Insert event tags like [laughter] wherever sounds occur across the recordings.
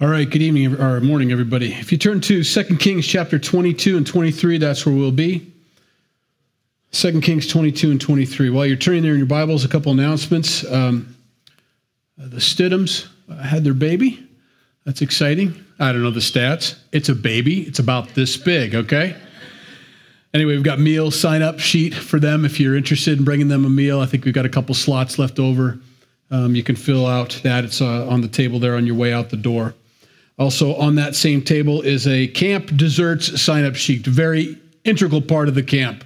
All right, good evening or morning, everybody. If you turn to 2 Kings chapter 22 and 23, that's where we'll be. 2 Kings 22 and 23. While you're turning there in your Bibles, a couple announcements. Um, the Stidhams had their baby. That's exciting. I don't know the stats. It's a baby. It's about this big, okay? Anyway, we've got meal sign up sheet for them if you're interested in bringing them a meal. I think we've got a couple slots left over. Um, you can fill out that. It's uh, on the table there on your way out the door. Also, on that same table is a camp desserts sign up sheet. Very integral part of the camp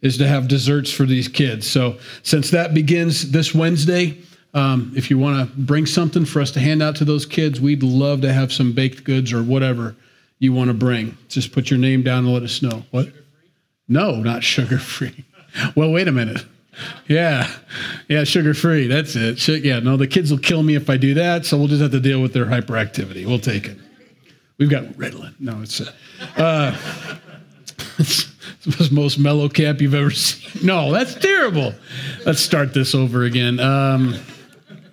is to have desserts for these kids. So, since that begins this Wednesday, um, if you want to bring something for us to hand out to those kids, we'd love to have some baked goods or whatever you want to bring. Just put your name down and let us know. What? No, not sugar free. [laughs] well, wait a minute. Yeah, yeah, sugar free. That's it. Yeah, no, the kids will kill me if I do that. So we'll just have to deal with their hyperactivity. We'll take it. We've got Ritalin. No, it's, uh, uh [laughs] it's, the most mellow camp you've ever [laughs] seen. No, that's terrible. Let's start this over again. Um,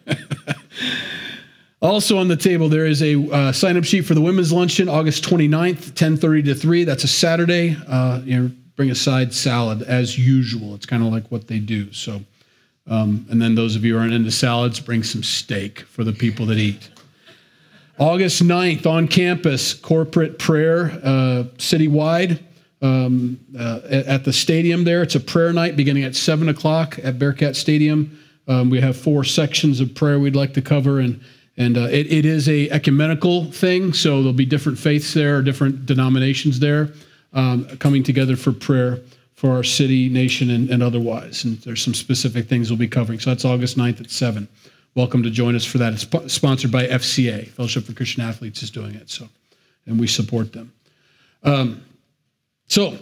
[laughs] also on the table, there is a uh, sign-up sheet for the women's luncheon, August 29th, 10:30 to 3. That's a Saturday. Uh, you know, bring a side salad as usual. It's kind of like what they do. So, um, and then those of you who aren't into salads, bring some steak for the people that eat. August 9th on campus, corporate prayer uh, citywide um, uh, at the stadium there. It's a prayer night beginning at 7 o'clock at Bearcat Stadium. Um, we have four sections of prayer we'd like to cover, and and uh, it, it is a ecumenical thing, so there'll be different faiths there, different denominations there um, coming together for prayer for our city, nation, and, and otherwise. And there's some specific things we'll be covering. So that's August 9th at 7. Welcome to join us for that. It's sp- sponsored by FCA, Fellowship for Christian Athletes, is doing it. So, and we support them. Um, so,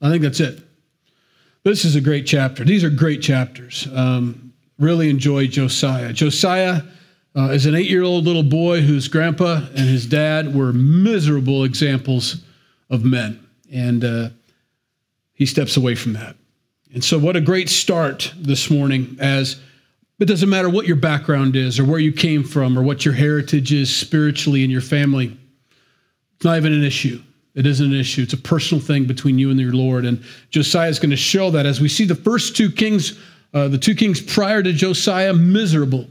I think that's it. This is a great chapter. These are great chapters. Um, really enjoy Josiah. Josiah uh, is an eight year old little boy whose grandpa and his dad were miserable examples of men. And uh, he steps away from that. And so, what a great start this morning as it doesn't matter what your background is or where you came from or what your heritage is spiritually in your family. It's not even an issue. It isn't an issue. It's a personal thing between you and your Lord. And Josiah is going to show that as we see the first two kings, uh, the two kings prior to Josiah, miserable.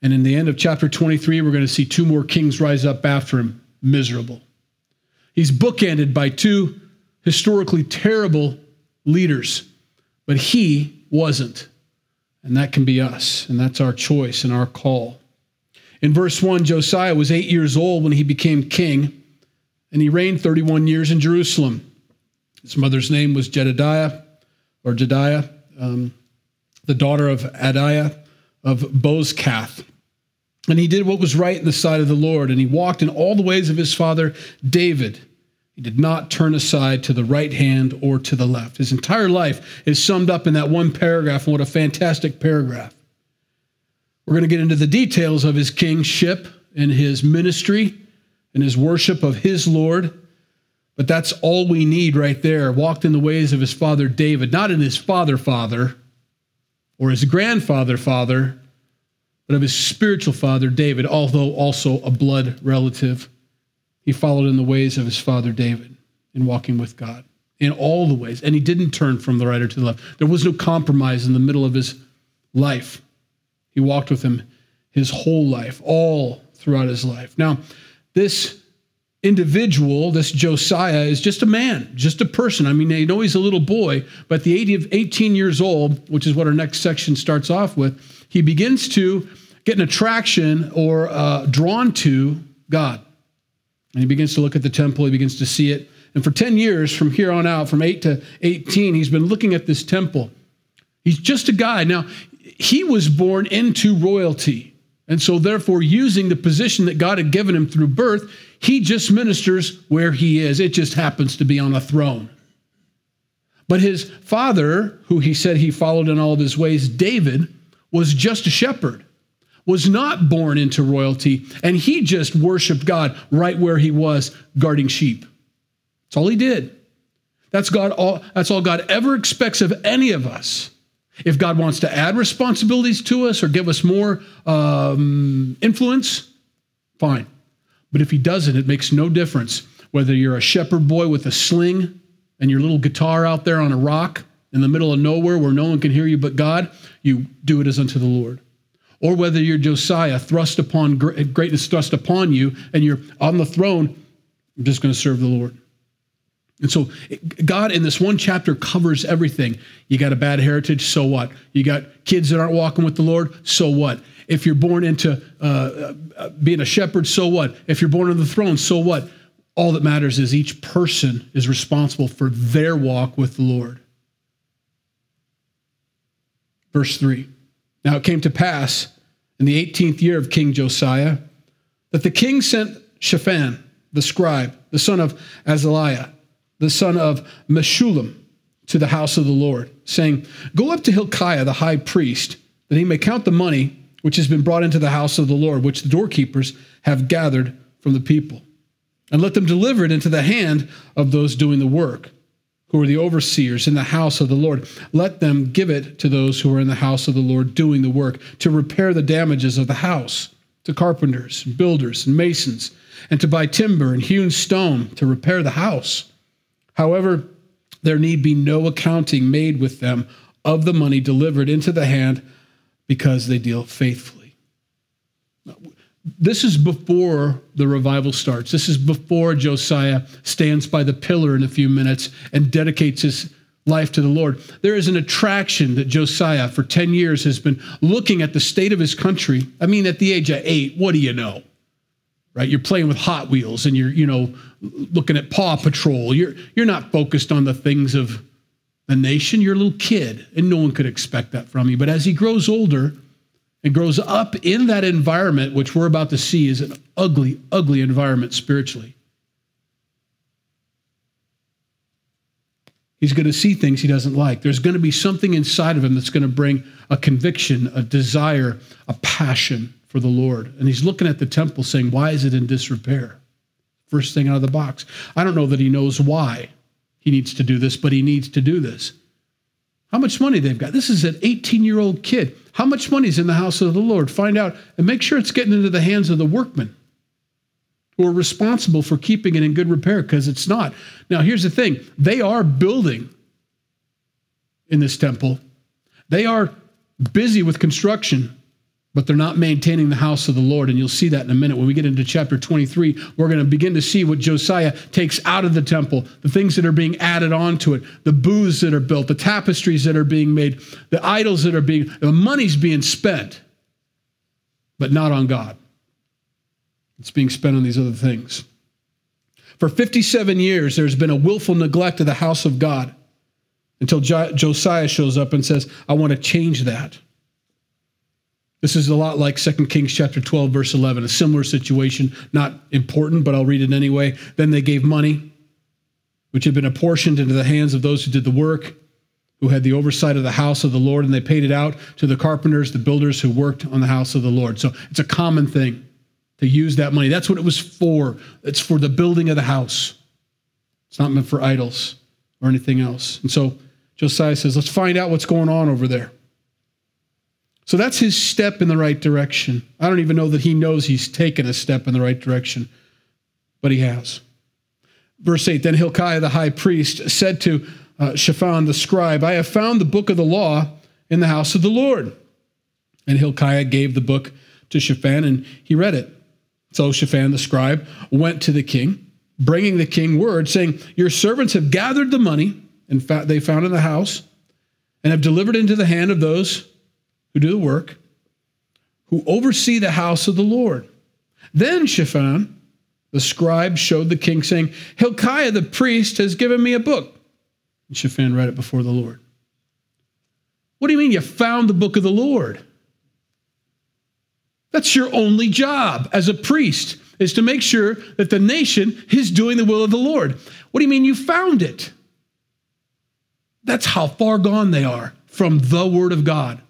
And in the end of chapter 23, we're going to see two more kings rise up after him, miserable. He's bookended by two historically terrible leaders, but he wasn't. And that can be us, and that's our choice and our call. In verse 1, Josiah was eight years old when he became king, and he reigned 31 years in Jerusalem. His mother's name was Jedediah, or Jediah, um, the daughter of Adiah of Bozkath. And he did what was right in the sight of the Lord, and he walked in all the ways of his father David he did not turn aside to the right hand or to the left. His entire life is summed up in that one paragraph, and what a fantastic paragraph. We're going to get into the details of his kingship and his ministry and his worship of his Lord. But that's all we need right there. Walked in the ways of his father David, not in his father father or his grandfather father, but of his spiritual father David, although also a blood relative. He followed in the ways of his father David in walking with God in all the ways. And he didn't turn from the right or to the left. There was no compromise in the middle of his life. He walked with him his whole life, all throughout his life. Now, this individual, this Josiah, is just a man, just a person. I mean, you know he's a little boy, but the age of 18 years old, which is what our next section starts off with, he begins to get an attraction or uh, drawn to God. And he begins to look at the temple, he begins to see it. And for 10 years, from here on out, from 8 to 18, he's been looking at this temple. He's just a guy. Now, he was born into royalty. And so, therefore, using the position that God had given him through birth, he just ministers where he is. It just happens to be on a throne. But his father, who he said he followed in all of his ways, David, was just a shepherd was not born into royalty, and he just worshiped God right where he was guarding sheep. That's all he did. That's God all that's all God ever expects of any of us. If God wants to add responsibilities to us or give us more um, influence, fine. But if he doesn't, it makes no difference whether you're a shepherd boy with a sling and your little guitar out there on a rock in the middle of nowhere where no one can hear you but God, you do it as unto the Lord. Or whether you're Josiah, thrust upon greatness thrust upon you, and you're on the throne, I'm just going to serve the Lord. And so God in this one chapter covers everything. You got a bad heritage, so what? You got kids that aren't walking with the Lord, so what? If you're born into uh, uh, being a shepherd, so what? If you're born on the throne, so what? All that matters is each person is responsible for their walk with the Lord. Verse 3 Now it came to pass in the 18th year of King Josiah that the king sent Shaphan, the scribe, the son of Azaliah, the son of Meshullam, to the house of the Lord, saying, Go up to Hilkiah the high priest, that he may count the money which has been brought into the house of the Lord, which the doorkeepers have gathered from the people. And let them deliver it into the hand of those doing the work, who are the overseers in the house of the Lord. Let them give it to those who are in the house of the Lord doing the work to repair the damages of the house, to carpenters and builders and masons, and to buy timber and hewn stone to repair the house. However, there need be no accounting made with them of the money delivered into the hand because they deal faithfully. This is before the revival starts. This is before Josiah stands by the pillar in a few minutes and dedicates his life to the Lord. There is an attraction that Josiah, for 10 years, has been looking at the state of his country. I mean, at the age of eight, what do you know? right? You're playing with Hot Wheels and you're, you know, looking at Paw Patrol. You're you're not focused on the things of the nation. You're a little kid, and no one could expect that from you. But as he grows older and grows up in that environment, which we're about to see is an ugly, ugly environment spiritually. He's going to see things he doesn't like. There's going to be something inside of him that's going to bring a conviction, a desire, a passion for the Lord. And he's looking at the temple saying, Why is it in disrepair? First thing out of the box. I don't know that he knows why he needs to do this, but he needs to do this. How much money they've got? This is an 18 year old kid. How much money is in the house of the Lord? Find out and make sure it's getting into the hands of the workmen who are responsible for keeping it in good repair because it's not. Now, here's the thing they are building in this temple, they are busy with construction but they're not maintaining the house of the Lord. And you'll see that in a minute. When we get into chapter 23, we're going to begin to see what Josiah takes out of the temple, the things that are being added onto it, the booths that are built, the tapestries that are being made, the idols that are being, the money's being spent, but not on God. It's being spent on these other things. For 57 years, there's been a willful neglect of the house of God until Josiah shows up and says, I want to change that. This is a lot like 2 Kings chapter 12, verse 11, a similar situation, not important, but I'll read it anyway. Then they gave money, which had been apportioned into the hands of those who did the work, who had the oversight of the house of the Lord, and they paid it out to the carpenters, the builders who worked on the house of the Lord. So it's a common thing to use that money. That's what it was for. It's for the building of the house. It's not meant for idols or anything else. And so Josiah says, let's find out what's going on over there. So that's his step in the right direction. I don't even know that he knows he's taken a step in the right direction, but he has. Verse 8 Then Hilkiah the high priest said to uh, Shaphan the scribe, I have found the book of the law in the house of the Lord. And Hilkiah gave the book to Shaphan, and he read it. So Shaphan the scribe went to the king, bringing the king word, saying, Your servants have gathered the money, and they found in the house, and have delivered into the hand of those who do the work, who oversee the house of the Lord. Then Shaphan, the scribe, showed the king, saying, Hilkiah the priest has given me a book. And Shaphan read it before the Lord. What do you mean you found the book of the Lord? That's your only job as a priest, is to make sure that the nation is doing the will of the Lord. What do you mean you found it? That's how far gone they are from the Word of God.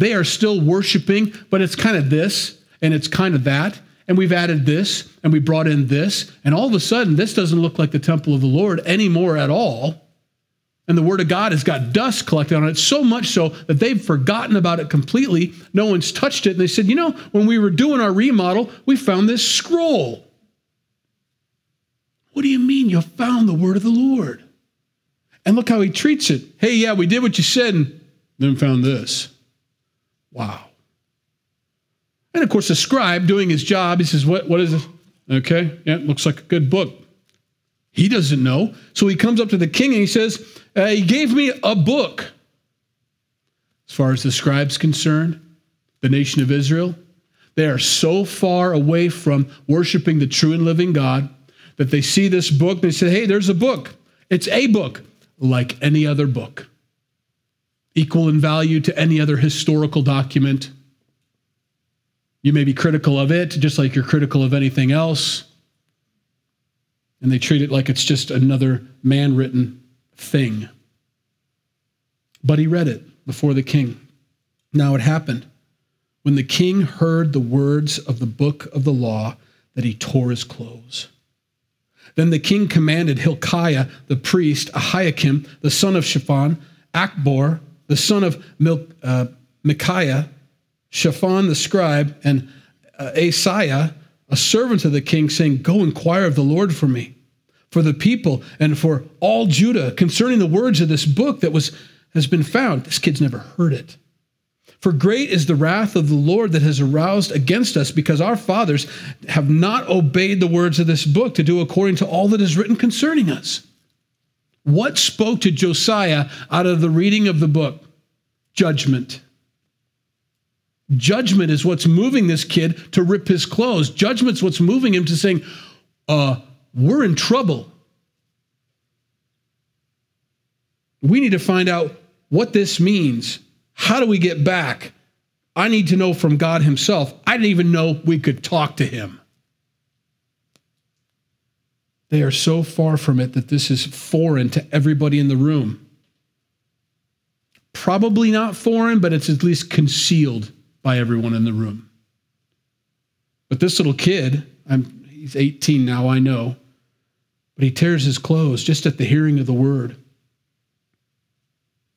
They are still worshiping, but it's kind of this and it's kind of that. And we've added this and we brought in this. And all of a sudden, this doesn't look like the temple of the Lord anymore at all. And the word of God has got dust collected on it, so much so that they've forgotten about it completely. No one's touched it. And they said, you know, when we were doing our remodel, we found this scroll. What do you mean you found the word of the Lord? And look how he treats it. Hey, yeah, we did what you said and then found this. Wow. And of course, the scribe doing his job, he says, What, what is it? Okay, yeah, looks like a good book. He doesn't know. So he comes up to the king and he says, uh, He gave me a book. As far as the scribe's concerned, the nation of Israel, they are so far away from worshiping the true and living God that they see this book and they say, Hey, there's a book. It's a book like any other book, equal in value to any other historical document. You may be critical of it, just like you're critical of anything else and they treat it like it's just another man written thing. But he read it before the king. Now it happened when the king heard the words of the book of the law that he tore his clothes. Then the king commanded Hilkiah the priest, Ahikam the son of Shaphan, Achbor the son of Mil- uh, Micaiah, Shaphan the scribe, and uh, Asaiah a servant of the king, saying, Go inquire of the Lord for me, for the people, and for all Judah concerning the words of this book that was has been found. This kid's never heard it. For great is the wrath of the Lord that has aroused against us, because our fathers have not obeyed the words of this book to do according to all that is written concerning us. What spoke to Josiah out of the reading of the book? Judgment. Judgment is what's moving this kid to rip his clothes. Judgment's what's moving him to saying, uh, we're in trouble. We need to find out what this means. How do we get back? I need to know from God Himself. I didn't even know we could talk to Him. They are so far from it that this is foreign to everybody in the room. Probably not foreign, but it's at least concealed by everyone in the room. But this little kid, I'm, he's 18 now, I know, but he tears his clothes just at the hearing of the word.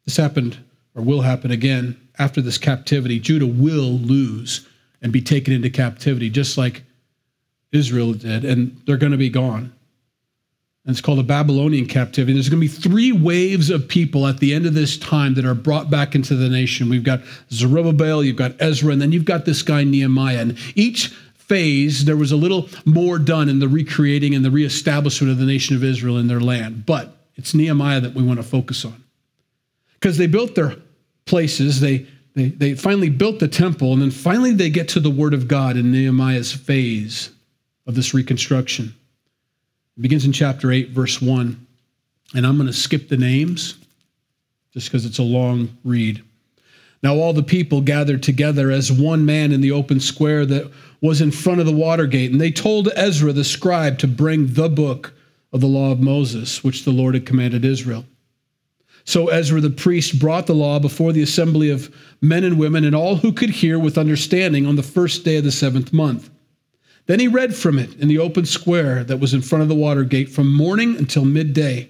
This happened or will happen again after this captivity. Judah will lose and be taken into captivity, just like Israel did, and they're going to be gone. It's called a Babylonian captivity. There's going to be three waves of people at the end of this time that are brought back into the nation. We've got Zerubbabel, you've got Ezra, and then you've got this guy Nehemiah. And each phase, there was a little more done in the recreating and the reestablishment of the nation of Israel in their land. But it's Nehemiah that we want to focus on. Because they built their places, they, they, they finally built the temple, and then finally they get to the word of God in Nehemiah's phase of this reconstruction. It begins in chapter 8, verse 1. And I'm going to skip the names just because it's a long read. Now, all the people gathered together as one man in the open square that was in front of the water gate. And they told Ezra the scribe to bring the book of the law of Moses, which the Lord had commanded Israel. So Ezra the priest brought the law before the assembly of men and women and all who could hear with understanding on the first day of the seventh month. Then he read from it in the open square that was in front of the water gate from morning until midday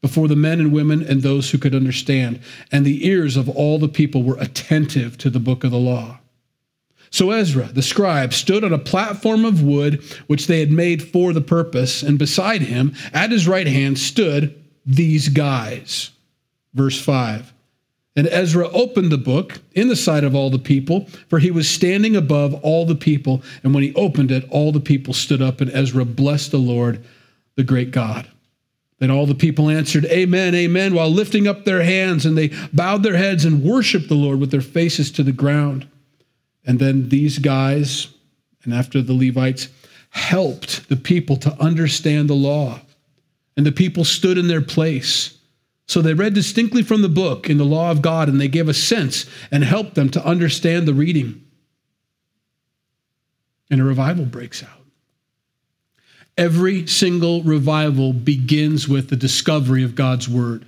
before the men and women and those who could understand. And the ears of all the people were attentive to the book of the law. So Ezra, the scribe, stood on a platform of wood which they had made for the purpose, and beside him, at his right hand, stood these guys. Verse 5. And Ezra opened the book in the sight of all the people, for he was standing above all the people. And when he opened it, all the people stood up, and Ezra blessed the Lord, the great God. Then all the people answered, Amen, Amen, while lifting up their hands, and they bowed their heads and worshiped the Lord with their faces to the ground. And then these guys, and after the Levites, helped the people to understand the law. And the people stood in their place so they read distinctly from the book in the law of God, and they gave a sense and helped them to understand the reading. And a revival breaks out. Every single revival begins with the discovery of God's word.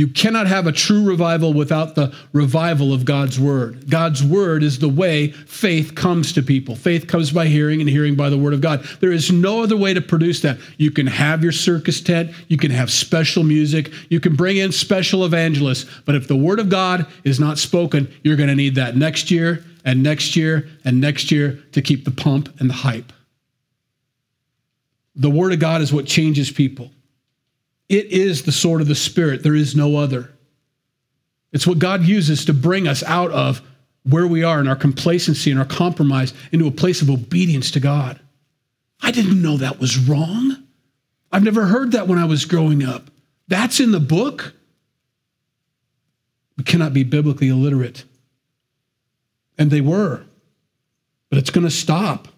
You cannot have a true revival without the revival of God's word. God's word is the way faith comes to people. Faith comes by hearing, and hearing by the word of God. There is no other way to produce that. You can have your circus tent, you can have special music, you can bring in special evangelists, but if the word of God is not spoken, you're going to need that next year and next year and next year to keep the pump and the hype. The word of God is what changes people. It is the sword of the Spirit. There is no other. It's what God uses to bring us out of where we are in our complacency and our compromise into a place of obedience to God. I didn't know that was wrong. I've never heard that when I was growing up. That's in the book. We cannot be biblically illiterate. And they were. But it's going to stop.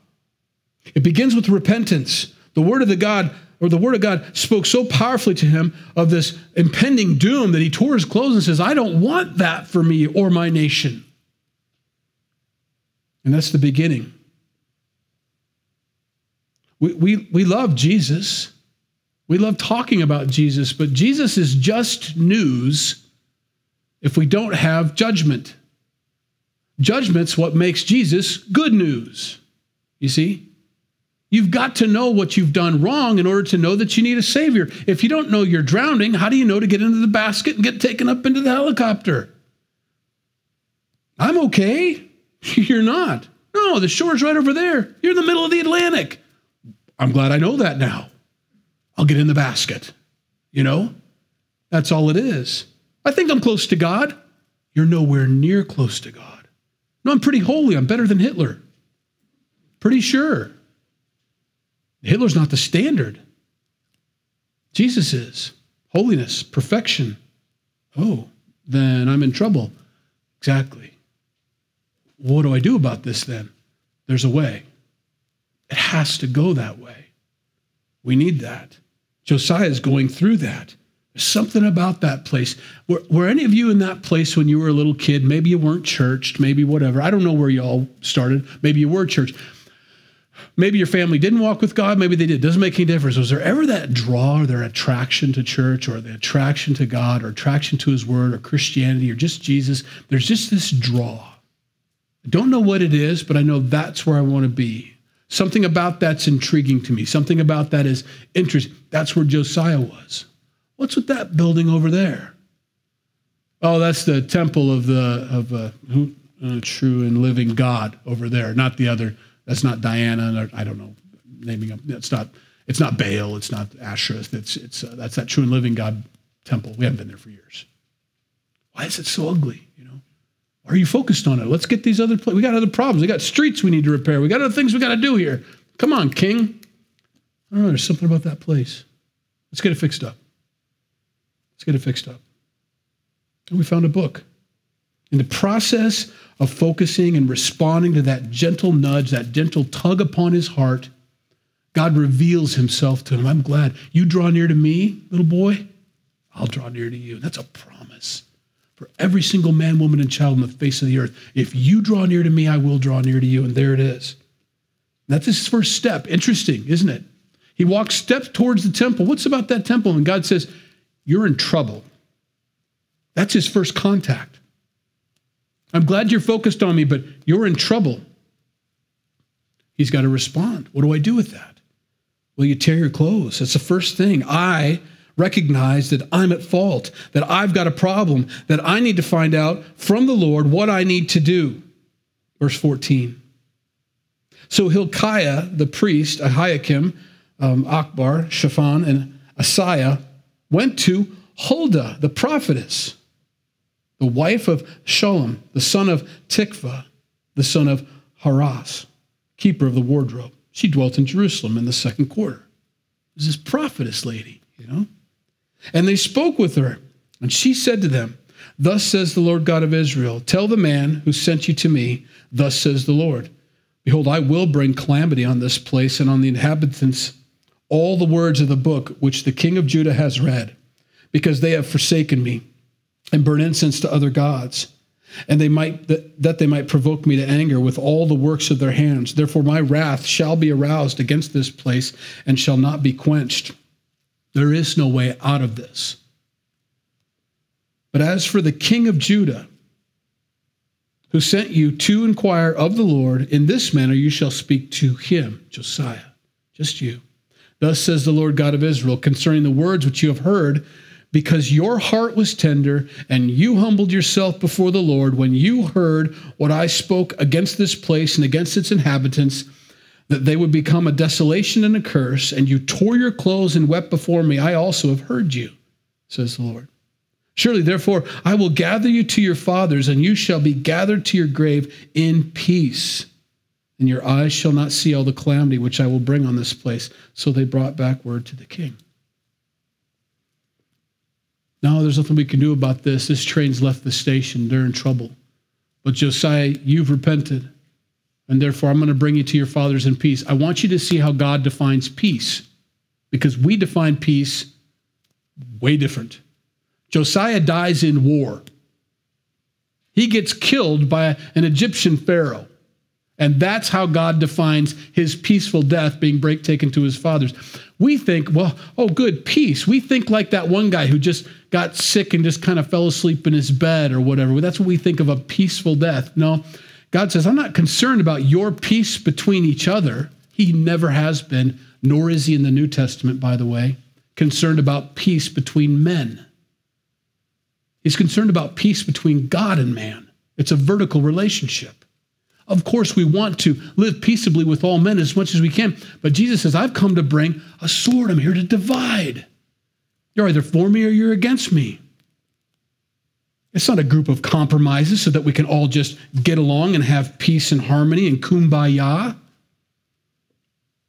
It begins with repentance. The word of the God or the word of God spoke so powerfully to him of this impending doom that he tore his clothes and says, I don't want that for me or my nation. And that's the beginning. We, we, we love Jesus. We love talking about Jesus, but Jesus is just news if we don't have judgment. Judgment's what makes Jesus good news. You see? You've got to know what you've done wrong in order to know that you need a Savior. If you don't know you're drowning, how do you know to get into the basket and get taken up into the helicopter? I'm okay. [laughs] You're not. No, the shore's right over there. You're in the middle of the Atlantic. I'm glad I know that now. I'll get in the basket. You know? That's all it is. I think I'm close to God. You're nowhere near close to God. No, I'm pretty holy. I'm better than Hitler. Pretty sure. Hitler's not the standard. Jesus is. Holiness, perfection. Oh, then I'm in trouble. Exactly. What do I do about this then? There's a way. It has to go that way. We need that. Josiah is going through that. There's something about that place. Were, were, any of you in that place when you were a little kid? Maybe you weren't churched, maybe whatever. I don't know where you all started. Maybe you were church. Maybe your family didn't walk with God, maybe they did. Doesn't make any difference. Was there ever that draw or their attraction to church or the attraction to God or attraction to His Word or Christianity or just Jesus? There's just this draw. I don't know what it is, but I know that's where I want to be. Something about that's intriguing to me. Something about that is interesting. That's where Josiah was. What's with that building over there? Oh, that's the temple of the of uh, who, uh, true and living God over there, not the other that's not Diana. I don't know naming up. It's not. It's not Baal. It's not Asherah. It's it's uh, that's that true and living God temple. We haven't been there for years. Why is it so ugly? You know, why are you focused on it? Let's get these other. We got other problems. We got streets we need to repair. We got other things we got to do here. Come on, King. I don't know. There's something about that place. Let's get it fixed up. Let's get it fixed up. And we found a book. In the process of focusing and responding to that gentle nudge, that gentle tug upon his heart, God reveals himself to him. I'm glad you draw near to me, little boy, I'll draw near to you. That's a promise for every single man, woman, and child on the face of the earth. If you draw near to me, I will draw near to you. And there it is. That's his first step. Interesting, isn't it? He walks steps towards the temple. What's about that temple? And God says, You're in trouble. That's his first contact. I'm glad you're focused on me, but you're in trouble. He's got to respond. What do I do with that? Well, you tear your clothes. That's the first thing. I recognize that I'm at fault, that I've got a problem, that I need to find out from the Lord what I need to do. Verse 14. So Hilkiah, the priest, Ahikam, um, Achbor, Shaphan, and Asaiah went to Huldah, the prophetess the wife of Shallum, the son of Tikvah, the son of Harhas, keeper of the wardrobe. She dwelt in Jerusalem in the second quarter. This is prophetess lady, you know. And they spoke with her, and she said to them, Thus says the Lord God of Israel, Tell the man who sent you to me, Thus says the Lord, Behold, I will bring calamity on this place and on the inhabitants all the words of the book which the king of Judah has read, because they have forsaken me and burn incense to other gods. And they might that they might provoke me to anger with all the works of their hands. Therefore my wrath shall be aroused against this place and shall not be quenched. There is no way out of this. But as for the king of Judah, who sent you to inquire of the Lord, in this manner you shall speak to him, Josiah, just you. Thus says the Lord God of Israel concerning the words which you have heard, because your heart was tender and you humbled yourself before the Lord when you heard what I spoke against this place and against its inhabitants, that they would become a desolation and a curse, and you tore your clothes and wept before me. I also have heard you, says the Lord. Surely, therefore, I will gather you to your fathers, and you shall be gathered to your grave in peace. And your eyes shall not see all the calamity which I will bring on this place. So they brought back word to the king. No, there's nothing we can do about this. This train's left the station. They're in trouble. But Josiah, you've repented. And therefore, I'm going to bring you to your fathers in peace. I want you to see how God defines peace because we define peace way different. Josiah dies in war. He gets killed by an Egyptian pharaoh. And that's how God defines his peaceful death being break taken to his fathers. We think, well, oh, good, peace. We think like that one guy who just got sick and just kind of fell asleep in his bed or whatever. That's what we think of a peaceful death. No, God says, I'm not concerned about your peace between each other. He never has been, nor is he in the New Testament, by the way, concerned about peace between men. He's concerned about peace between God and man. It's a vertical relationship. Of course, we want to live peaceably with all men as much as we can, but Jesus says, I've come to bring a sword. I'm here to divide. You're either for me or you're against me. It's not a group of compromises so that we can all just get along and have peace and harmony and kumbaya.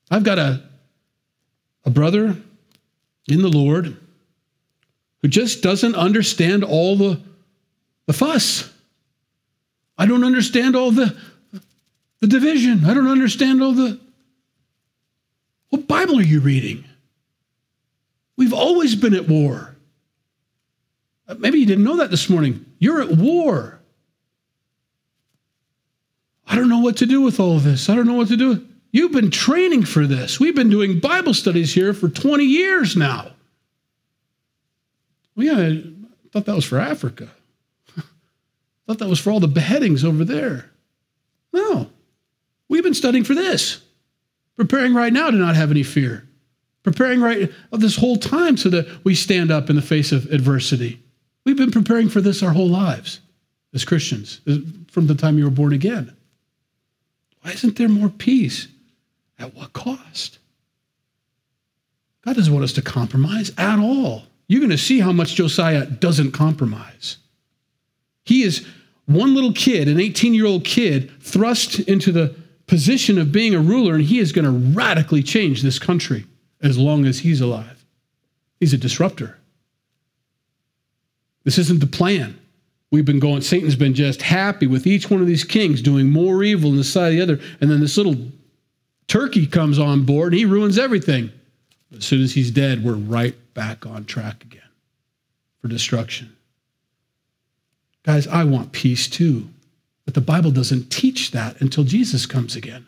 I've got a, a brother in the Lord who just doesn't understand all the, the fuss. I don't understand all the, the division. I don't understand all the. What Bible are you reading? We've always been at war. Uh, maybe you didn't know that this morning. You're at war. I don't know what to do with all this. I don't know what to do. You've been training for this. We've been doing Bible studies here for 20 years now. Well, yeah, I thought that was for Africa. [laughs] I thought that was for all the beheadings over there. No, been studying for this, preparing right now to not have any fear, preparing right of this whole time so that we stand up in the face of adversity. We've been preparing for this our whole lives as Christians, from the time you were born again. Why isn't there more peace? At what cost? God doesn't want us to compromise at all you're going to see how much Josiah doesn't compromise. He is one little kid, an 18 year old kid, thrust into the position of being a ruler, and he is going to radically change this country as long as he's alive. He's a disruptor. This isn't the plan. We've been going, Satan's been just happy with each one of these kings doing more evil than the side of the other. And then this little turkey comes on board and he ruins everything. As soon as he's dead, we're right back on track again for destruction. Guys, I want peace too. But the Bible doesn't teach that until Jesus comes again.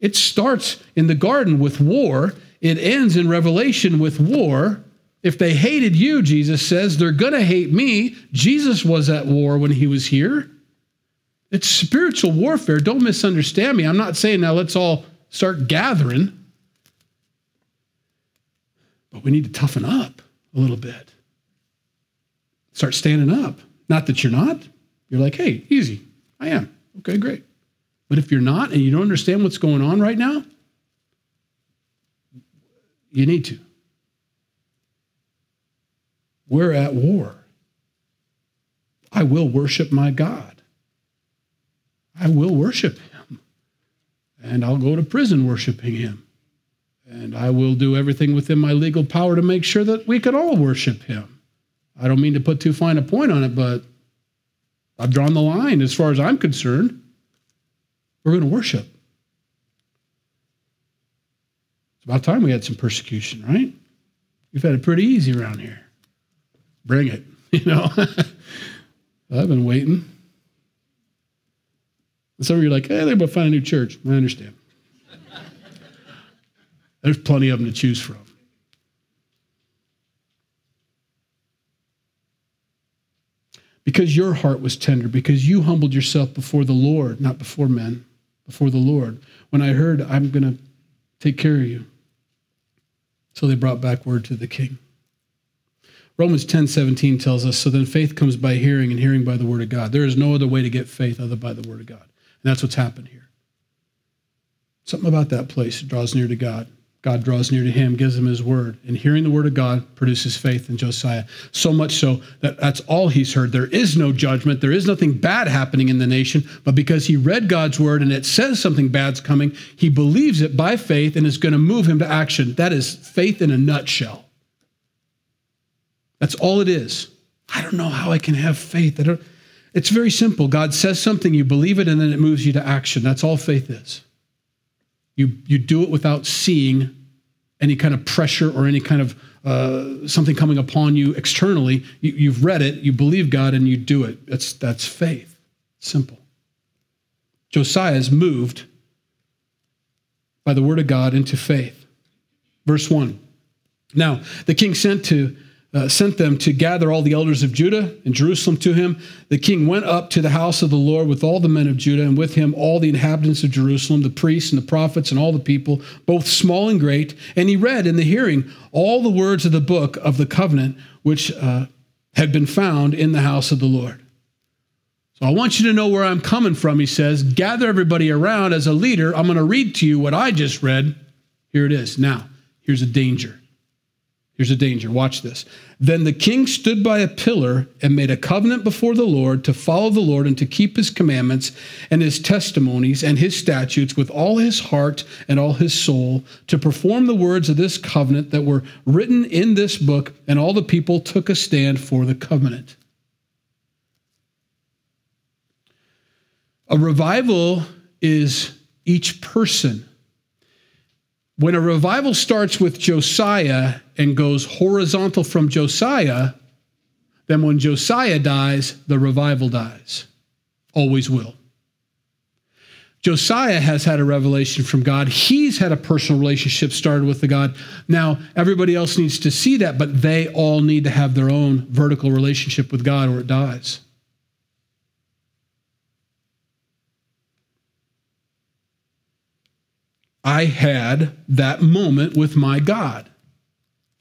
It starts in the garden with war, it ends in Revelation with war. If they hated you, Jesus says, they're going to hate me. Jesus was at war when he was here. It's spiritual warfare. Don't misunderstand me. I'm not saying now let's all start gathering. But we need to toughen up a little bit. Start standing up. Not that you're not. You're like, hey, easy. I am. Okay, great. But if you're not and you don't understand what's going on right now, you need to. We're at war. I will worship my God. I will worship him. And I'll go to prison worshiping him. And I will do everything within my legal power to make sure that we can all worship him. I don't mean to put too fine a point on it, but I've drawn the line as far as I'm concerned. We're going to worship. It's about time we had some persecution, right? We've had it pretty easy around here. Bring it, [laughs] you know. [laughs] I've been waiting. some of you are like, hey, they're about to find a new church. I understand. [laughs] There's plenty of them to choose from. Because your heart was tender, because you humbled yourself before the Lord, not before men, before the Lord. When I heard, I'm going to take care of you. So they brought back word to the king. Romans 10 17 tells us, So then faith comes by hearing, and hearing by the word of God. There is no other way to get faith other by the word of God. And that's what's happened here. Something about that place draws near to God. God draws near to him, gives him his word. And hearing the word of God produces faith in Josiah. So much so that that's all he's heard. There is no judgment. There is nothing bad happening in the nation. But because he read God's word and it says something bad's coming, he believes it by faith and is going to move him to action. That is faith in a nutshell. That's all it is. I don't know how I can have faith. I don't, it's very simple. God says something, you believe it, and then it moves you to action. That's all faith is. You, you do it without seeing any kind of pressure or any kind of uh, something coming upon you externally. You, you've read it, you believe God, and you do it. That's, that's faith. Simple. Josiah is moved by the word of God into faith. Verse 1. Now, the king sent to uh, sent them to gather all the elders of Judah and Jerusalem to him. The king went up to the house of the Lord with all the men of Judah, and with him all the inhabitants of Jerusalem, the priests and the prophets, and all the people, both small and great. And he read in the hearing all the words of the book of the covenant which uh, had been found in the house of the Lord. So I want you to know where I'm coming from, he says. Gather everybody around as a leader. I'm going to read to you what I just read. Here it is. Now, here's a danger. Here's a danger. Watch this. Then the king stood by a pillar and made a covenant before the Lord to follow the Lord and to keep his commandments and his testimonies and his statutes with all his heart and all his soul, to perform the words of this covenant that were written in this book. And all the people took a stand for the covenant. A revival is each person when a revival starts with Josiah and goes horizontal from Josiah, then when Josiah dies, the revival dies. Always will. Josiah has had a revelation from God. He's had a personal relationship started with the God. Now, everybody else needs to see that, but they all need to have their own vertical relationship with God or it dies. I had that moment with my God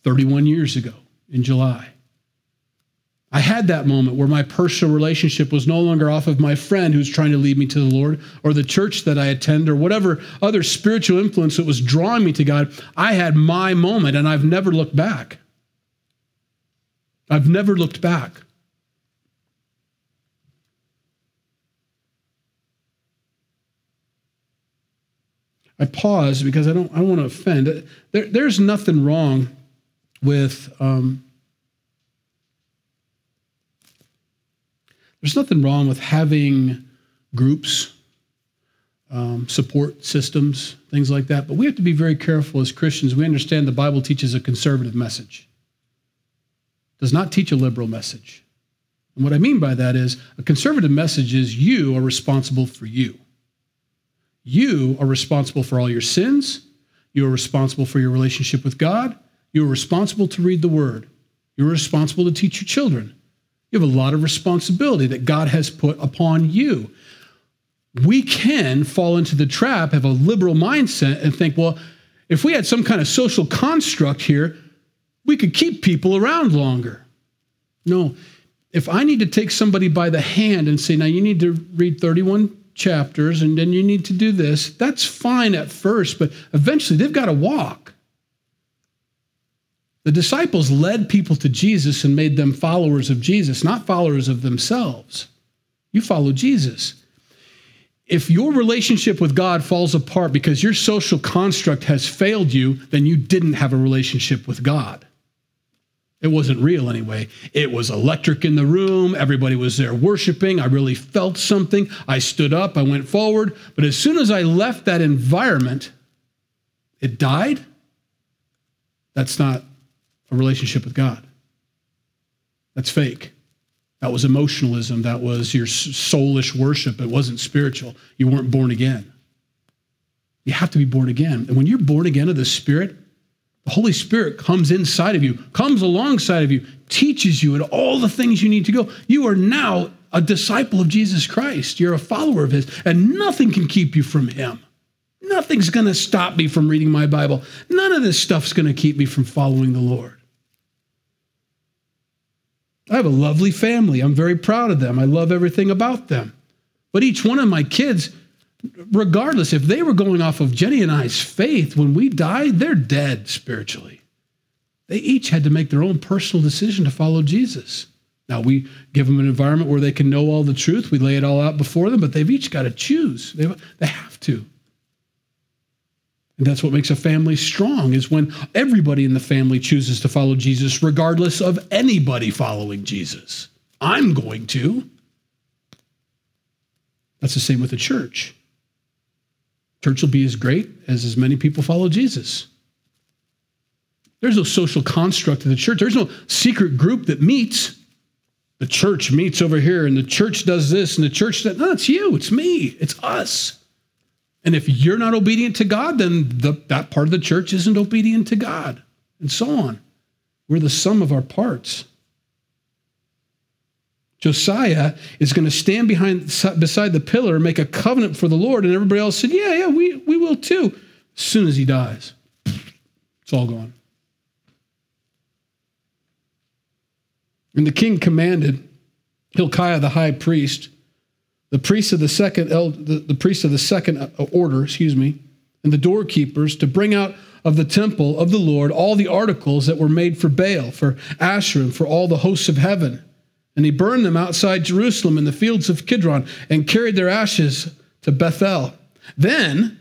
31 years ago in July. I had that moment where my personal relationship was no longer off of my friend who's trying to lead me to the Lord or the church that I attend or whatever other spiritual influence that was drawing me to God. I had my moment and I've never looked back. I've never looked back. I pause because I don't, I don't want to offend. There, there's nothing wrong with, um, there's nothing wrong with having groups, um, support systems, things like that. But we have to be very careful as Christians. We understand the Bible teaches a conservative message, does not teach a liberal message. And what I mean by that is a conservative message is you are responsible for you. You are responsible for all your sins. You are responsible for your relationship with God. You are responsible to read the word. You're responsible to teach your children. You have a lot of responsibility that God has put upon you. We can fall into the trap, have a liberal mindset, and think, well, if we had some kind of social construct here, we could keep people around longer. No, if I need to take somebody by the hand and say, now you need to read 31 chapters and then you need to do this. That's fine at first, but eventually they've got to walk. The disciples led people to Jesus and made them followers of Jesus, not followers of themselves. You follow Jesus. If your relationship with God falls apart because your social construct has failed you, then you didn't have a relationship with God. It wasn't real anyway. It was electric in the room. Everybody was there worshiping. I really felt something. I stood up. I went forward. But as soon as I left that environment, it died. That's not a relationship with God. That's fake. That was emotionalism. That was your soulish worship. It wasn't spiritual. You weren't born again. You have to be born again. And when you're born again of the Spirit, The Holy Spirit comes inside of you, comes alongside of you, teaches you and all the things you need to go. You are now a disciple of Jesus Christ. You're a follower of His, and nothing can keep you from Him. Nothing's going to stop me from reading my Bible. None of this stuff's going to keep me from following the Lord. I have a lovely family. I'm very proud of them. I love everything about them. But each one of my kids, regardless, if they were going off of Jenny and I's faith when we died, they're dead spiritually. They each had to make their own personal decision to follow Jesus. Now, we give them an environment where they can know all the truth. We lay it all out before them, but they've each got to choose. They, they have to. And that's what makes a family strong is when everybody in the family chooses to follow Jesus, regardless of anybody following Jesus. I'm going to. That's the same with the church. Church will be as great as as many people follow Jesus. There's no social construct of the church. There's no secret group that meets. The church meets over here, and the church does this, and the church that. No, it's you. It's me. It's us. And if you're not obedient to God, then the, that part of the church isn't obedient to God, and so on. We're the sum of our parts. Josiah is going to stand behind beside the pillar and make a covenant for the Lord, and everybody else said, "Yeah, yeah, we, we will too." As soon as he dies, it's all gone. And the king commanded Hilkiah the high priest the priests of the second the, the priests of the second uh, order, excuse me, and the doorkeepers to bring out of the temple of the Lord all the articles that were made for Baal, for Asherah, and for all the hosts of heaven. And he burned them outside Jerusalem in the fields of Kidron and carried their ashes to Bethel. Then,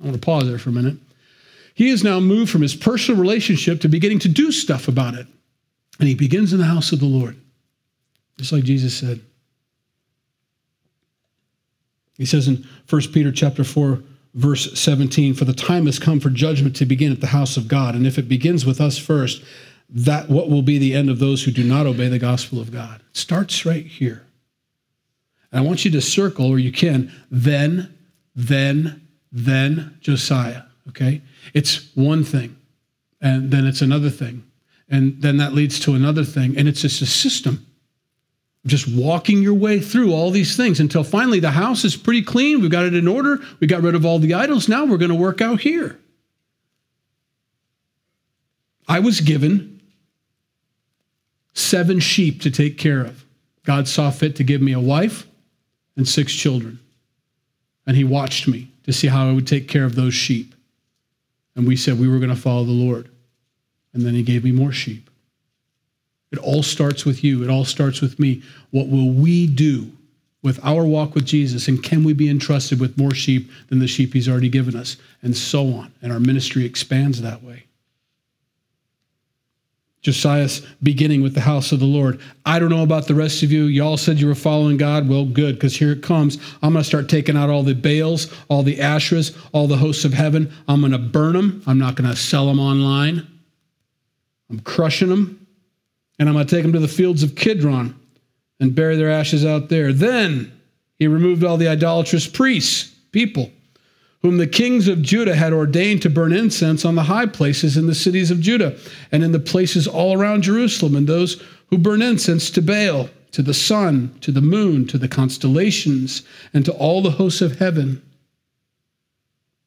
I want to pause there for a minute. He is now moved from his personal relationship to beginning to do stuff about it. And he begins in the house of the Lord, just like Jesus said. He says in 1 Peter chapter 4 verse 17 for the time has come for judgment to begin at the house of God and if it begins with us first that what will be the end of those who do not obey the gospel of God. It starts right here. And I want you to circle or you can then then then Josiah, okay? It's one thing and then it's another thing and then that leads to another thing and it's just a system just walking your way through all these things until finally the house is pretty clean. We've got it in order. We got rid of all the idols. Now we're going to work out here. I was given seven sheep to take care of. God saw fit to give me a wife and six children. And He watched me to see how I would take care of those sheep. And we said we were going to follow the Lord. And then He gave me more sheep. It all starts with you. It all starts with me. What will we do with our walk with Jesus? And can we be entrusted with more sheep than the sheep he's already given us? And so on. And our ministry expands that way. Josiah's beginning with the house of the Lord. I don't know about the rest of you. Y'all said you were following God. Well, good, because here it comes. I'm going to start taking out all the Baals, all the Asherahs, all the hosts of heaven. I'm going to burn them. I'm not going to sell them online. I'm crushing them and I'm going to take them to the fields of Kidron and bury their ashes out there. Then he removed all the idolatrous priests, people, whom the kings of Judah had ordained to burn incense on the high places in the cities of Judah and in the places all around Jerusalem, and those who burn incense to Baal, to the sun, to the moon, to the constellations, and to all the hosts of heaven.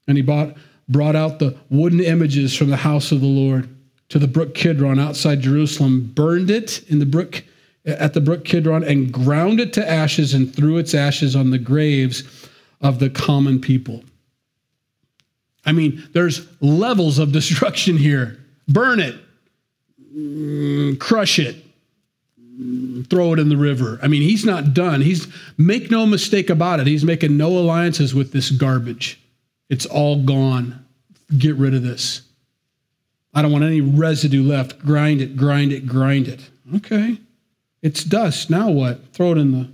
And he bought, brought out the wooden images from the house of the Lord to the brook Kidron outside Jerusalem, burned it in the brook at the brook Kidron, and ground it to ashes and threw its ashes on the graves of the common people. I mean, there's levels of destruction here. Burn it, mm, crush it, mm, throw it in the river. I mean, he's not done. He's make no mistake about it. He's making no alliances with this garbage. It's all gone. Get rid of this. I don't want any residue left. Grind it, grind it, grind it. Okay. It's dust. Now what? Throw it in the,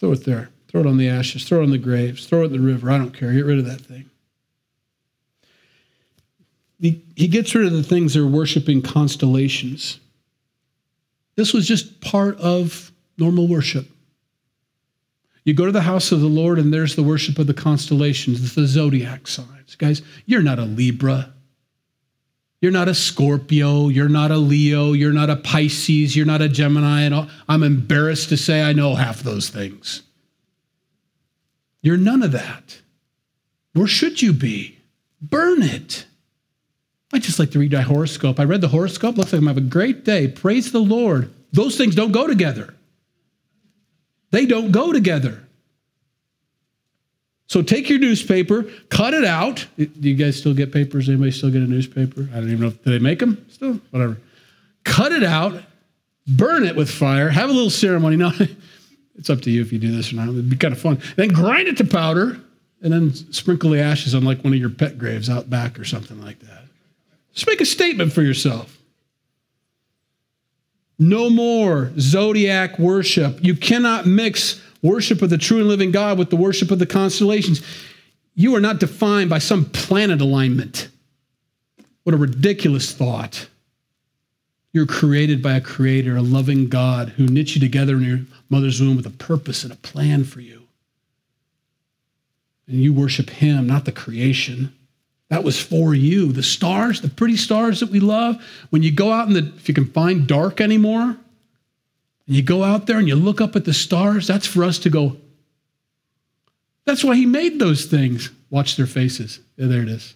throw it there. Throw it on the ashes. Throw it on the graves. Throw it in the river. I don't care. Get rid of that thing. He, gets rid of the things they're worshiping constellations. This was just part of normal worship. You go to the house of the Lord, and there's the worship of the constellations, the zodiac signs. Guys, you're not a Libra. You're not a Scorpio. You're not a Leo. You're not a Pisces. You're not a Gemini. And I'm embarrassed to say I know half those things. You're none of that. Where should you be? Burn it. I just like to read my horoscope. I read the horoscope. Looks like I'm having a great day. Praise the Lord. Those things don't go together. They don't go together. So take your newspaper, cut it out. Do you guys still get papers? Anybody still get a newspaper? I don't even know. If, do they make them still? Whatever. Cut it out, burn it with fire, have a little ceremony. [laughs] Now, it's up to you if you do this or not. It'd be kind of fun. Then grind it to powder and then sprinkle the ashes on like one of your pet graves out back or something like that. Just make a statement for yourself. No more zodiac worship. You cannot mix worship of the true and living God with the worship of the constellations. You are not defined by some planet alignment. What a ridiculous thought. You're created by a creator, a loving God who knit you together in your mother's womb with a purpose and a plan for you. And you worship him, not the creation. That was for you. The stars, the pretty stars that we love, when you go out in the, if you can find dark anymore, and you go out there and you look up at the stars, that's for us to go. That's why he made those things. Watch their faces. Yeah, there it is.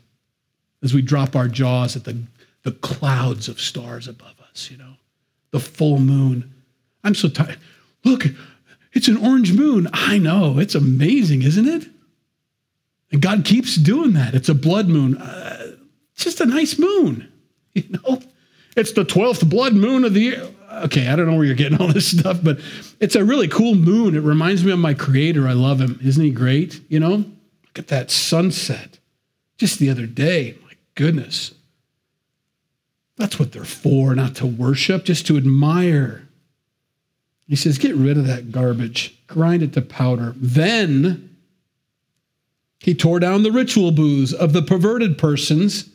As we drop our jaws at the, the clouds of stars above us, you know, the full moon. I'm so tired. Look, it's an orange moon. I know. It's amazing, isn't it? And God keeps doing that. It's a blood moon. Uh, just a nice moon, [laughs] you know? It's the 12th blood moon of the year okay, I don't know where you're getting all this [laughs] stuff, but it's a really cool moon. It reminds me of my creator. I love him. Isn't he great? You know, look at that sunset just the other day. My goodness. That's what they're for, not to worship, just to admire. He says, get rid of that garbage, grind it to powder. Then he tore down the ritual booths of the perverted persons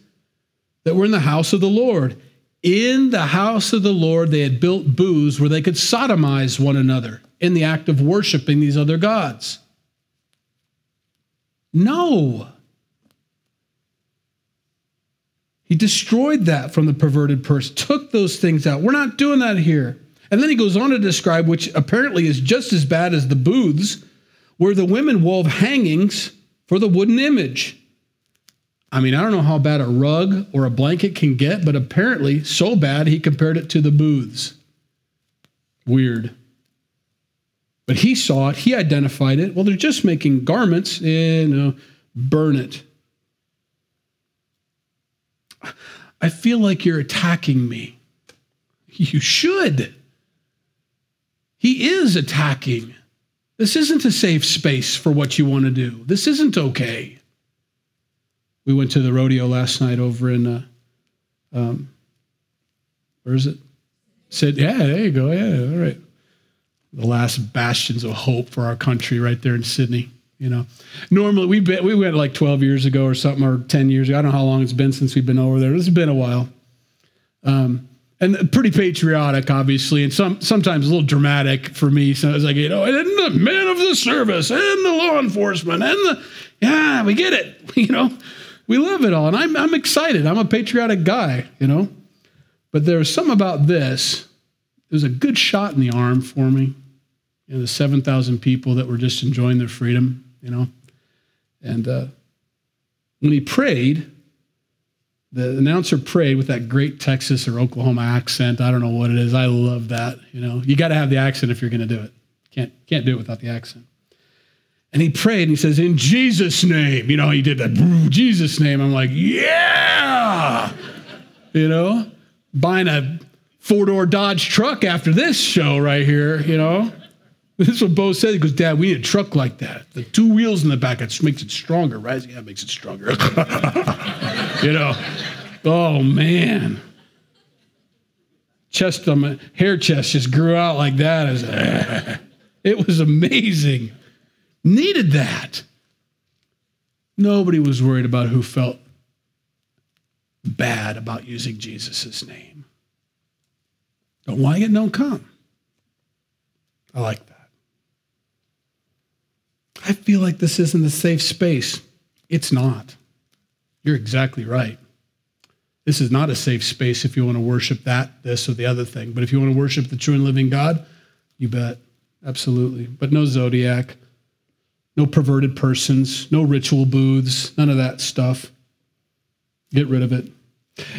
that were in the house of the Lord in the house of the Lord, they had built booths where they could sodomize one another in the act of worshiping these other gods. No. He destroyed that from the perverted person, took those things out. We're not doing that here. And then he goes on to describe, which apparently is just as bad as the booths, where the women wove hangings for the wooden image. I mean, I don't know how bad a rug or a blanket can get, but apparently so bad he compared it to the booths. Weird. But he saw it, he identified it. Well, they're just making garments, eh, no, burn it. I feel like you're attacking me. You should. He is attacking. This isn't a safe space for what you want to do. This isn't okay we went to the rodeo last night over in, uh, um, where is it? Said, yeah, there you go. Yeah, all right. The last bastions of hope for our country right there in Sydney. You know, normally we been, we went like 12 years ago or something, or 10 years ago. I don't know how long it's been since we've been over there. It's been a while. Um, and pretty patriotic, obviously, and some sometimes a little dramatic for me. So I was like, you know, and the men of the service and the law enforcement and the yeah, we get it, [laughs] you know we love it all. And I'm, I'm excited. I'm a patriotic guy, you know. But there's something about this. It was a good shot in the arm for me. You know, the 7,000 people that were just enjoying their freedom, you know. And uh, when he prayed, the announcer prayed with that great Texas or Oklahoma accent. I don't know what it is. I love that. You know, you got to have the accent if you're going to do it. Can't can't do it without the accent. And he prayed and he says, In Jesus' name. You know, he did that, Jesus' name. I'm like, yeah. You know, buying a four door Dodge truck after this show right here, you know. This is what Bo said. He goes, Dad, we need a truck like that. The two wheels in the back, it makes it stronger, right? Yeah, it makes it stronger. [laughs] you know, oh man. Chest on my hair chest just grew out like that. [laughs] It was amazing needed that. Nobody was worried about who felt bad about using Jesus' name. Don't want to get no come. I like that. I feel like this isn't a safe space. It's not. You're exactly right. This is not a safe space if you want to worship that, this, or the other thing. But if you want to worship the true and living God, you bet. Absolutely. But no zodiac, no perverted persons, no ritual booths, none of that stuff. Get rid of it.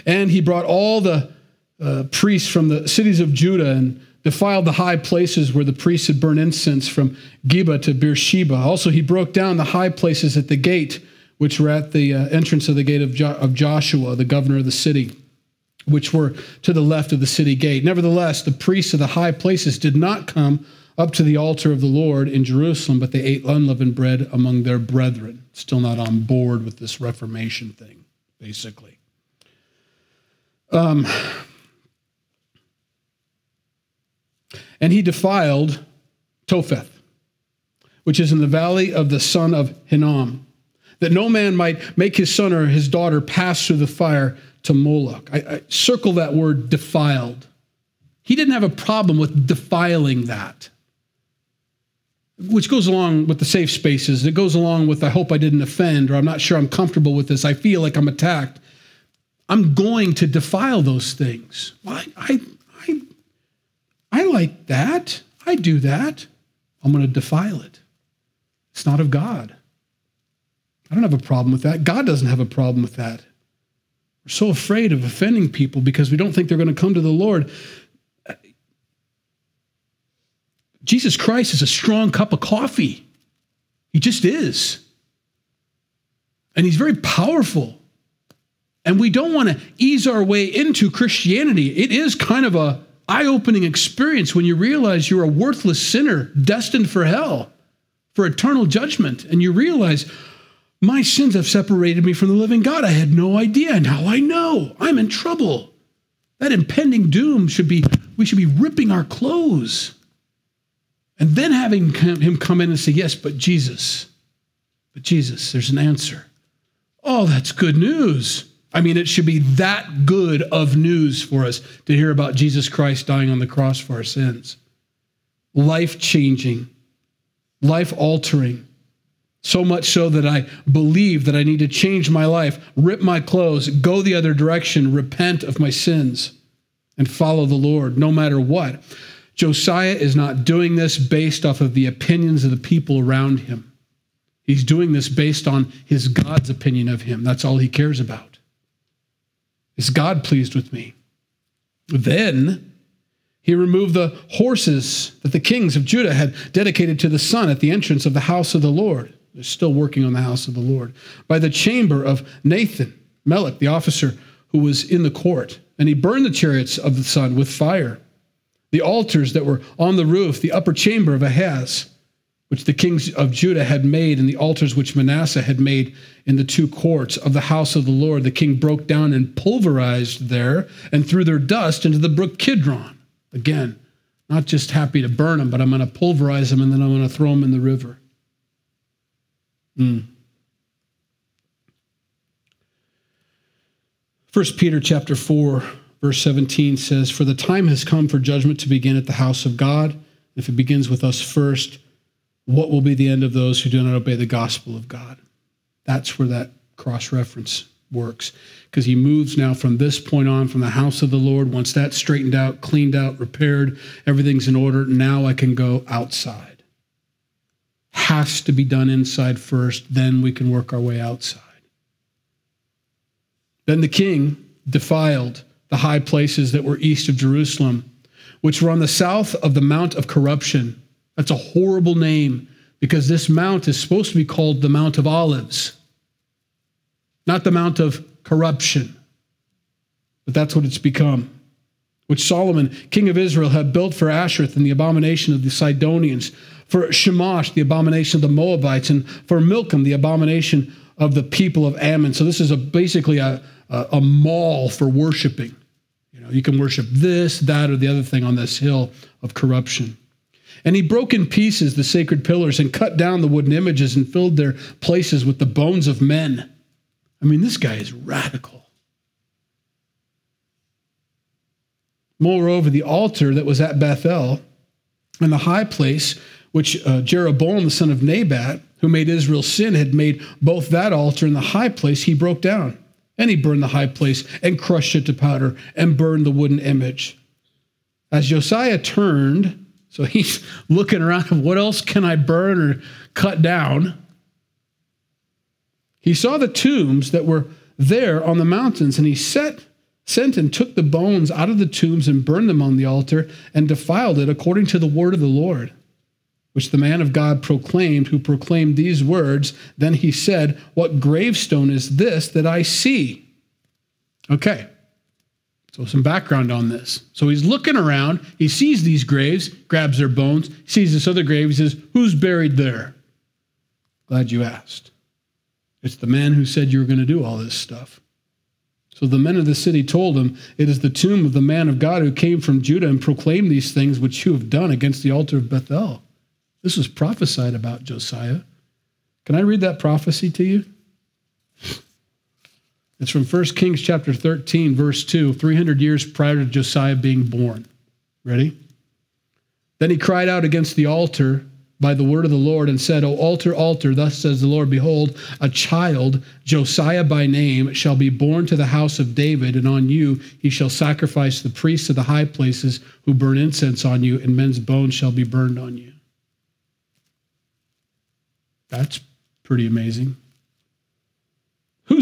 And he brought all the uh, priests from the cities of Judah and defiled the high places where the priests had burned incense from Geba to Beersheba. Also, he broke down the high places at the gate which were at the uh, entrance of the gate of, jo- of Joshua, the governor of the city, which were to the left of the city gate. Nevertheless, the priests of the high places did not come up to the altar of the Lord in Jerusalem, but they ate unleavened bread among their brethren. Still not on board with this Reformation thing, basically. Um, and he defiled Topheth, which is in the valley of the son of Hinnom that no man might make his son or his daughter pass through the fire to Moloch. I, I circle that word defiled. He didn't have a problem with defiling that, which goes along with the safe spaces. It goes along with I hope I didn't offend, or I'm not sure I'm comfortable with this. I feel like I'm attacked. I'm going to defile those things. I, I, I, I like that. I do that. I'm going to defile it. It's not of God. I don't have a problem with that. God doesn't have a problem with that. We're so afraid of offending people because we don't think they're going to come to the Lord. Jesus Christ is a strong cup of coffee. He just is. And he's very powerful. And we don't want to ease our way into Christianity. It is kind of a eye-opening experience when you realize you're a worthless sinner destined for hell, for eternal judgment, and you realize, my sins have separated me from the living God. I had no idea. Now I know. I'm in trouble. That impending doom should be, we should be ripping our clothes. And then having him come in and say, Yes, but Jesus, but Jesus, there's an answer. Oh, that's good news. I mean, it should be that good of news for us to hear about Jesus Christ dying on the cross for our sins. Life changing, life altering so much so that I believe that I need to change my life, rip my clothes, go the other direction, repent of my sins, and follow the Lord no matter what. Josiah is not doing this based off of the opinions of the people around him. He's doing this based on his God's opinion of him. That's all he cares about. Is God pleased with me? Then he removed the horses that the kings of Judah had dedicated to the sun at the entrance of the house of the Lord. They're still working on the house of the Lord. By the chamber of Nathan, Melech, the officer who was in the court. And he burned the chariots of the sun with fire. The altars that were on the roof, the upper chamber of Ahaz, which the kings of Judah had made, and the altars which Manasseh had made in the two courts of the house of the Lord, the king broke down and pulverized there and threw their dust into the brook Kidron. Again, not just happy to burn them, but I'm going to pulverize them and then I'm going to throw them in the river. Mm. First Peter chapter 4 verse 17 says for the time has come for judgment to begin at the house of God if it begins with us first what will be the end of those who do not obey the gospel of God that's where that cross reference works because he moves now from this point on from the house of the Lord once that's straightened out cleaned out repaired everything's in order now I can go outside has to be done inside first, then we can work our way outside. Then the king defiled the high places that were east of Jerusalem, which were on the south of the Mount of Corruption. That's a horrible name because this mount is supposed to be called the Mount of Olives, not the Mount of Corruption. But that's what it's become which Solomon, king of Israel, had built for Ashtoreth and the abomination of the Sidonians, for Chemosh, the abomination of the Moabites, and for Milcom, the abomination of the people of Ammon. So this is a, basically a, a, a mall for worshiping. You know, you can worship this, that, or the other thing on this hill of corruption. And he broke in pieces the sacred pillars and cut down the wooden images and filled their places with the bones of men. I mean, this guy is radical. Moreover, the altar that was at Bethel and the high place which uh, Jeroboam, the son of Nebat, who made Israel sin, had made both that altar and the high place he broke down. And he burned the high place and crushed it to powder and burned the wooden image. As Josiah turned, so he's looking around, what else can I burn or cut down? He saw the tombs that were there on the mountains, and he set, sent and took the bones out of the tombs and burned them on the altar and defiled it according to the word of the Lord, which the man of God proclaimed, who proclaimed these words. Then he said, What gravestone is this that I see? Okay. So, some background on this. So, he's looking around. He sees these graves, grabs their bones, sees this other grave. He says, Who's buried there? Glad you asked. It's the man who said you were going to do all this stuff. So the men of the city told him, It is the tomb of the man of God who came from Judah and proclaimed these things which you have done against the altar of Bethel. This was prophesied about Josiah. Can I read that prophecy to you? It's from 1 Kings chapter 13, verse 2, 300 years prior to Josiah being born. Ready? Then he cried out against the altar by the word of the Lord and said, O altar, altar, thus says the Lord, behold, a child, Josiah by name, shall be born to the house of David, and on you he shall sacrifice the priests of the high places who burn incense on you, and men's bones shall be burned on you. That's pretty amazing.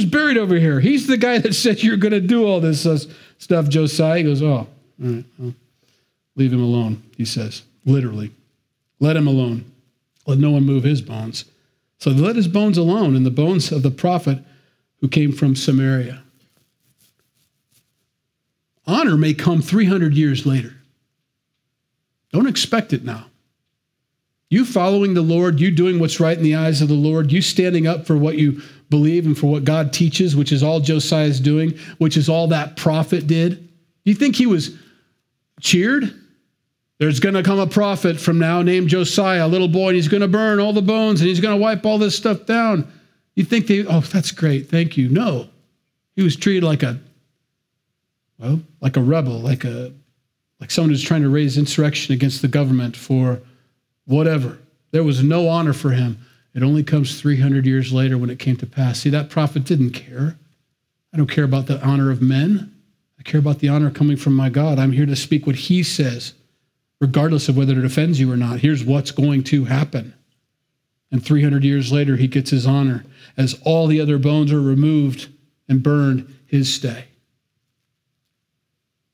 Buried over here? He's the guy that said you're going to do all this uh, stuff, Josiah. He goes, Oh, all right, well, leave him alone, he says, literally. Let him alone. Let no one move his bones. So they let his bones alone and the bones of the prophet who came from Samaria. Honor may come 300 years later. Don't expect it now. You following the Lord, you doing what's right in the eyes of the Lord, you standing up for what you believe and for what God teaches, which is all Josiah is doing, which is all that prophet did. Do You think he was cheered? There's going to come a prophet from now named Josiah, a little boy, and he's going to burn all the bones and he's going to wipe all this stuff down. You think they, oh, that's great, thank you. No, he was treated like a, well, like a rebel, like a, like someone who's trying to raise insurrection against the government for whatever. There was no honor for him. It only comes 300 years later when it came to pass. See, that prophet didn't care. I don't care about the honor of men. I care about the honor coming from my God. I'm here to speak what he says regardless of whether it offends you or not. Here's what's going to happen. And 300 years later, he gets his honor as all the other bones are removed and burned, his stay.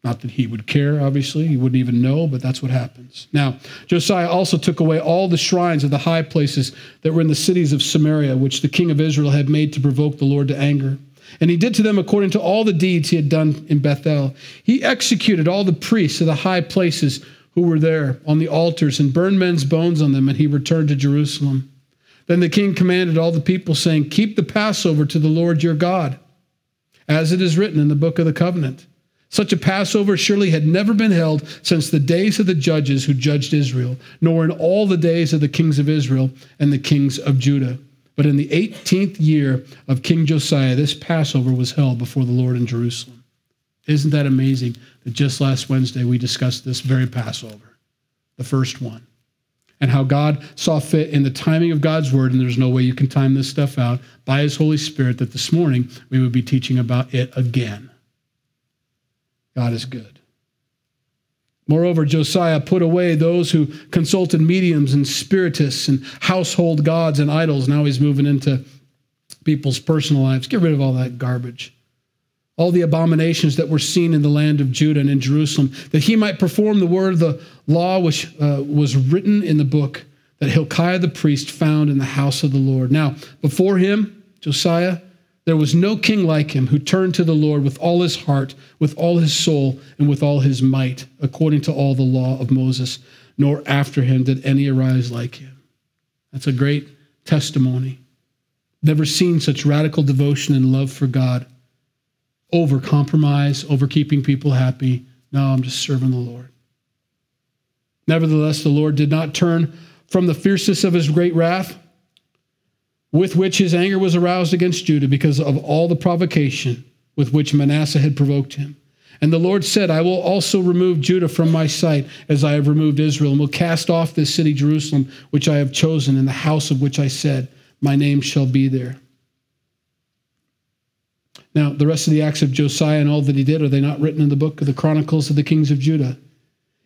Not that he would care, obviously. He wouldn't even know, but that's what happens. Now, Josiah also took away all the shrines of the high places that were in the cities of Samaria, which the king of Israel had made to provoke the Lord to anger. And he did to them according to all the deeds he had done in Bethel. He executed all the priests of the high places who were there on the altars and burned men's bones on them, and he returned to Jerusalem. Then the king commanded all the people, saying, Keep the Passover to the Lord your God, as it is written in the book of the covenant. Such a Passover surely had never been held since the days of the judges who judged Israel, nor in all the days of the kings of Israel and the kings of Judah. But in the 18th year of King Josiah, this Passover was held before the Lord in Jerusalem. Isn't that amazing that just last Wednesday we discussed this very Passover, the first one, and how God saw fit in the timing of God's word, and there's no way you can time this stuff out, by his Holy Spirit, that this morning we would be teaching about it again. God is good. Moreover, Josiah put away those who consulted mediums and spiritists and household gods and idols. Now he's moving into people's personal lives. Get rid of all that garbage all the abominations that were seen in the land of Judah and in Jerusalem, that he might perform the word of the law which uh, was written in the book that Hilkiah the priest found in the house of the Lord. Now, before him, Josiah, there was no king like him who turned to the Lord with all his heart, with all his soul, and with all his might, according to all the law of Moses, nor after him did any arise like him. That's a great testimony. Never seen such radical devotion and love for God over compromise, over keeping people happy. No, I'm just serving the Lord. Nevertheless, the Lord did not turn from the fierceness of his great wrath with which his anger was aroused against Judah because of all the provocation with which Manasseh had provoked him. And the Lord said, I will also remove Judah from my sight as I have removed Israel, and will cast off this city, Jerusalem, which I have chosen, in the house of which I said, My name shall be there. Now, the rest of the acts of Josiah and all that he did, are they not written in the book of the Chronicles of the Kings of Judah?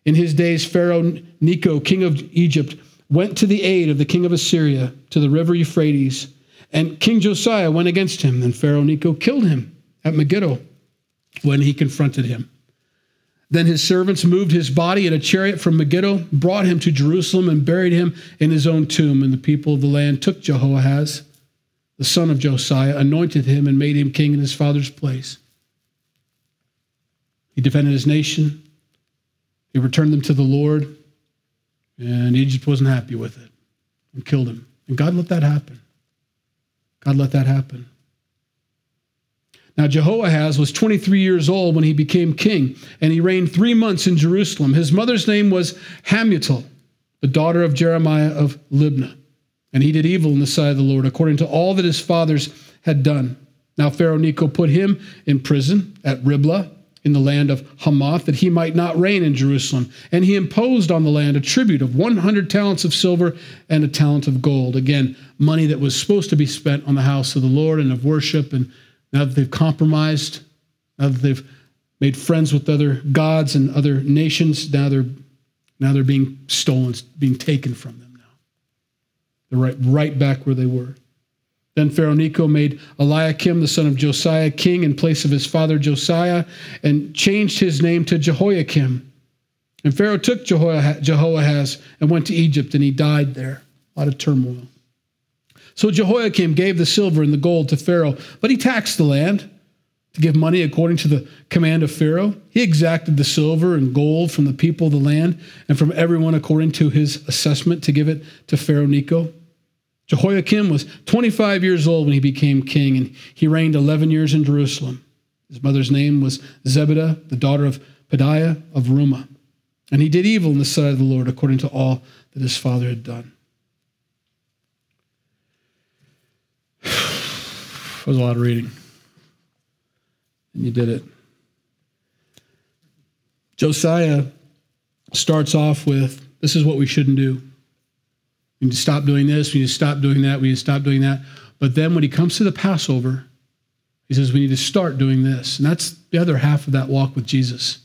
In his days, Pharaoh Necho, king of Egypt, went to the aid of the king of Assyria to the river Euphrates, and King Josiah went against him. And Pharaoh Necho killed him at Megiddo when he confronted him. Then his servants moved his body in a chariot from Megiddo, brought him to Jerusalem, and buried him in his own tomb. And the people of the land took Jehoahaz, the son of Josiah, anointed him, and made him king in his father's place. He defended his nation, he returned them to the Lord, and Egypt wasn't happy with it and killed him. And God let that happen. God let that happen. Now, Jehoahaz was 23 years old when he became king, and he reigned three months in Jerusalem. His mother's name was Hamutal, the daughter of Jeremiah of Libnah. And he did evil in the sight of the Lord, according to all that his fathers had done. Now, Pharaoh Necho put him in prison at Riblah in the land of Hamath, that he might not reign in Jerusalem. And he imposed on the land a tribute of 100 talents of silver and a talent of gold. Again, money that was supposed to be spent on the house of the Lord and of worship and now that they've compromised, now that they've made friends with other gods and other nations, now they're now they're being stolen, being taken from them now. They're right, right back where they were. Then Pharaoh Necho made Eliakim, the son of Josiah, king in place of his father Josiah, and changed his name to Jehoiakim. And Pharaoh took Jehoahaz and went to Egypt, and he died there. A lot of turmoil. So Jehoiakim gave the silver and the gold to Pharaoh, but he taxed the land to give money according to the command of Pharaoh. He exacted the silver and gold from the people of the land and from everyone according to his assessment to give it to Pharaoh Necho. Jehoiakim was 25 years old when he became king, and he reigned 11 years in Jerusalem. His mother's name was Zebudah, the daughter of Pedaiah of Rumah. And he did evil in the sight of the Lord according to all that his father had done. [sighs] That was a lot of reading. And you did it. Josiah starts off with this is what we shouldn't do. We need to stop doing this. We need to stop doing that. We need to stop doing that. But then when he comes to the Passover, he says we need to start doing this. And that's the other half of that walk with Jesus.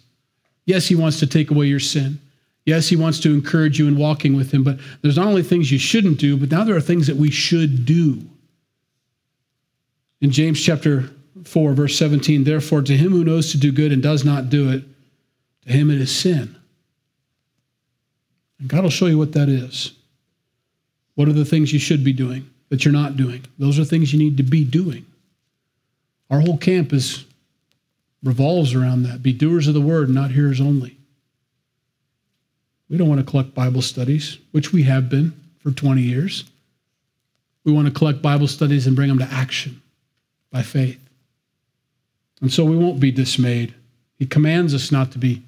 Yes, he wants to take away your sin. Yes, he wants to encourage you in walking with him. But there's not only things you shouldn't do, but now there are things that we should do. In James chapter 4, verse 17, therefore, to him who knows to do good and does not do it, to him it is sin. And God will show you what that is. What are the things you should be doing that you're not doing? Those are things you need to be doing. Our whole camp is revolves around that. Be doers of the word, not hearers only. We don't want to collect Bible studies, which we have been for 20 years. We want to collect Bible studies and bring them to action by faith. And so we won't be dismayed. He commands us not to be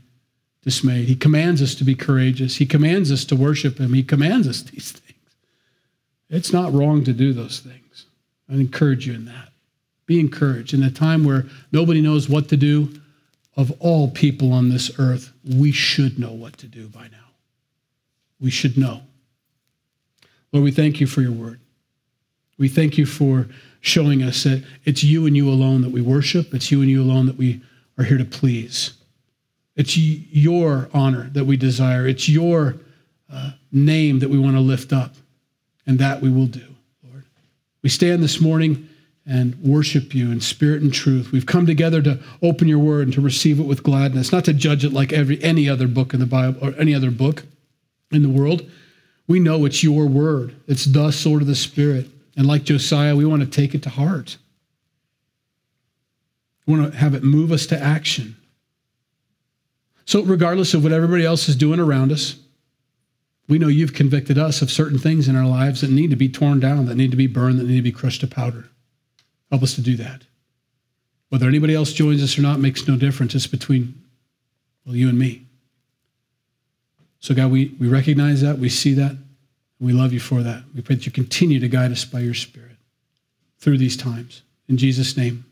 dismayed. He commands us to be courageous. He commands us to worship Him. He commands us these things. It's not wrong to do those things. I encourage you in that. Be encouraged. In a time where nobody knows what to do, of all people on this earth, we should know what to do by now. We should know. Lord, we thank you for your word. We thank you for showing us that it's you and you alone that we worship, it's you and you alone that we are here to please. It's your honor that we desire, it's your uh, name that we want to lift up, and that we will do, Lord. We stand this morning and worship you in spirit and truth. We've come together to open your word and to receive it with gladness, not to judge it like every any other book in the Bible or any other book in the world. We know it's your word. It's the sword of the Spirit. And like Josiah, we want to take it to heart. We want to have it move us to action. So, regardless of what everybody else is doing around us, we know you've convicted us of certain things in our lives that need to be torn down, that need to be burned, that need to be crushed to powder. Help us to do that. Whether anybody else joins us or not makes no difference. It's between well, you and me. So, God, we, we recognize that, we see that, we love you for that. We pray that you continue to guide us by your Spirit through these times. In Jesus' name,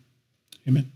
amen.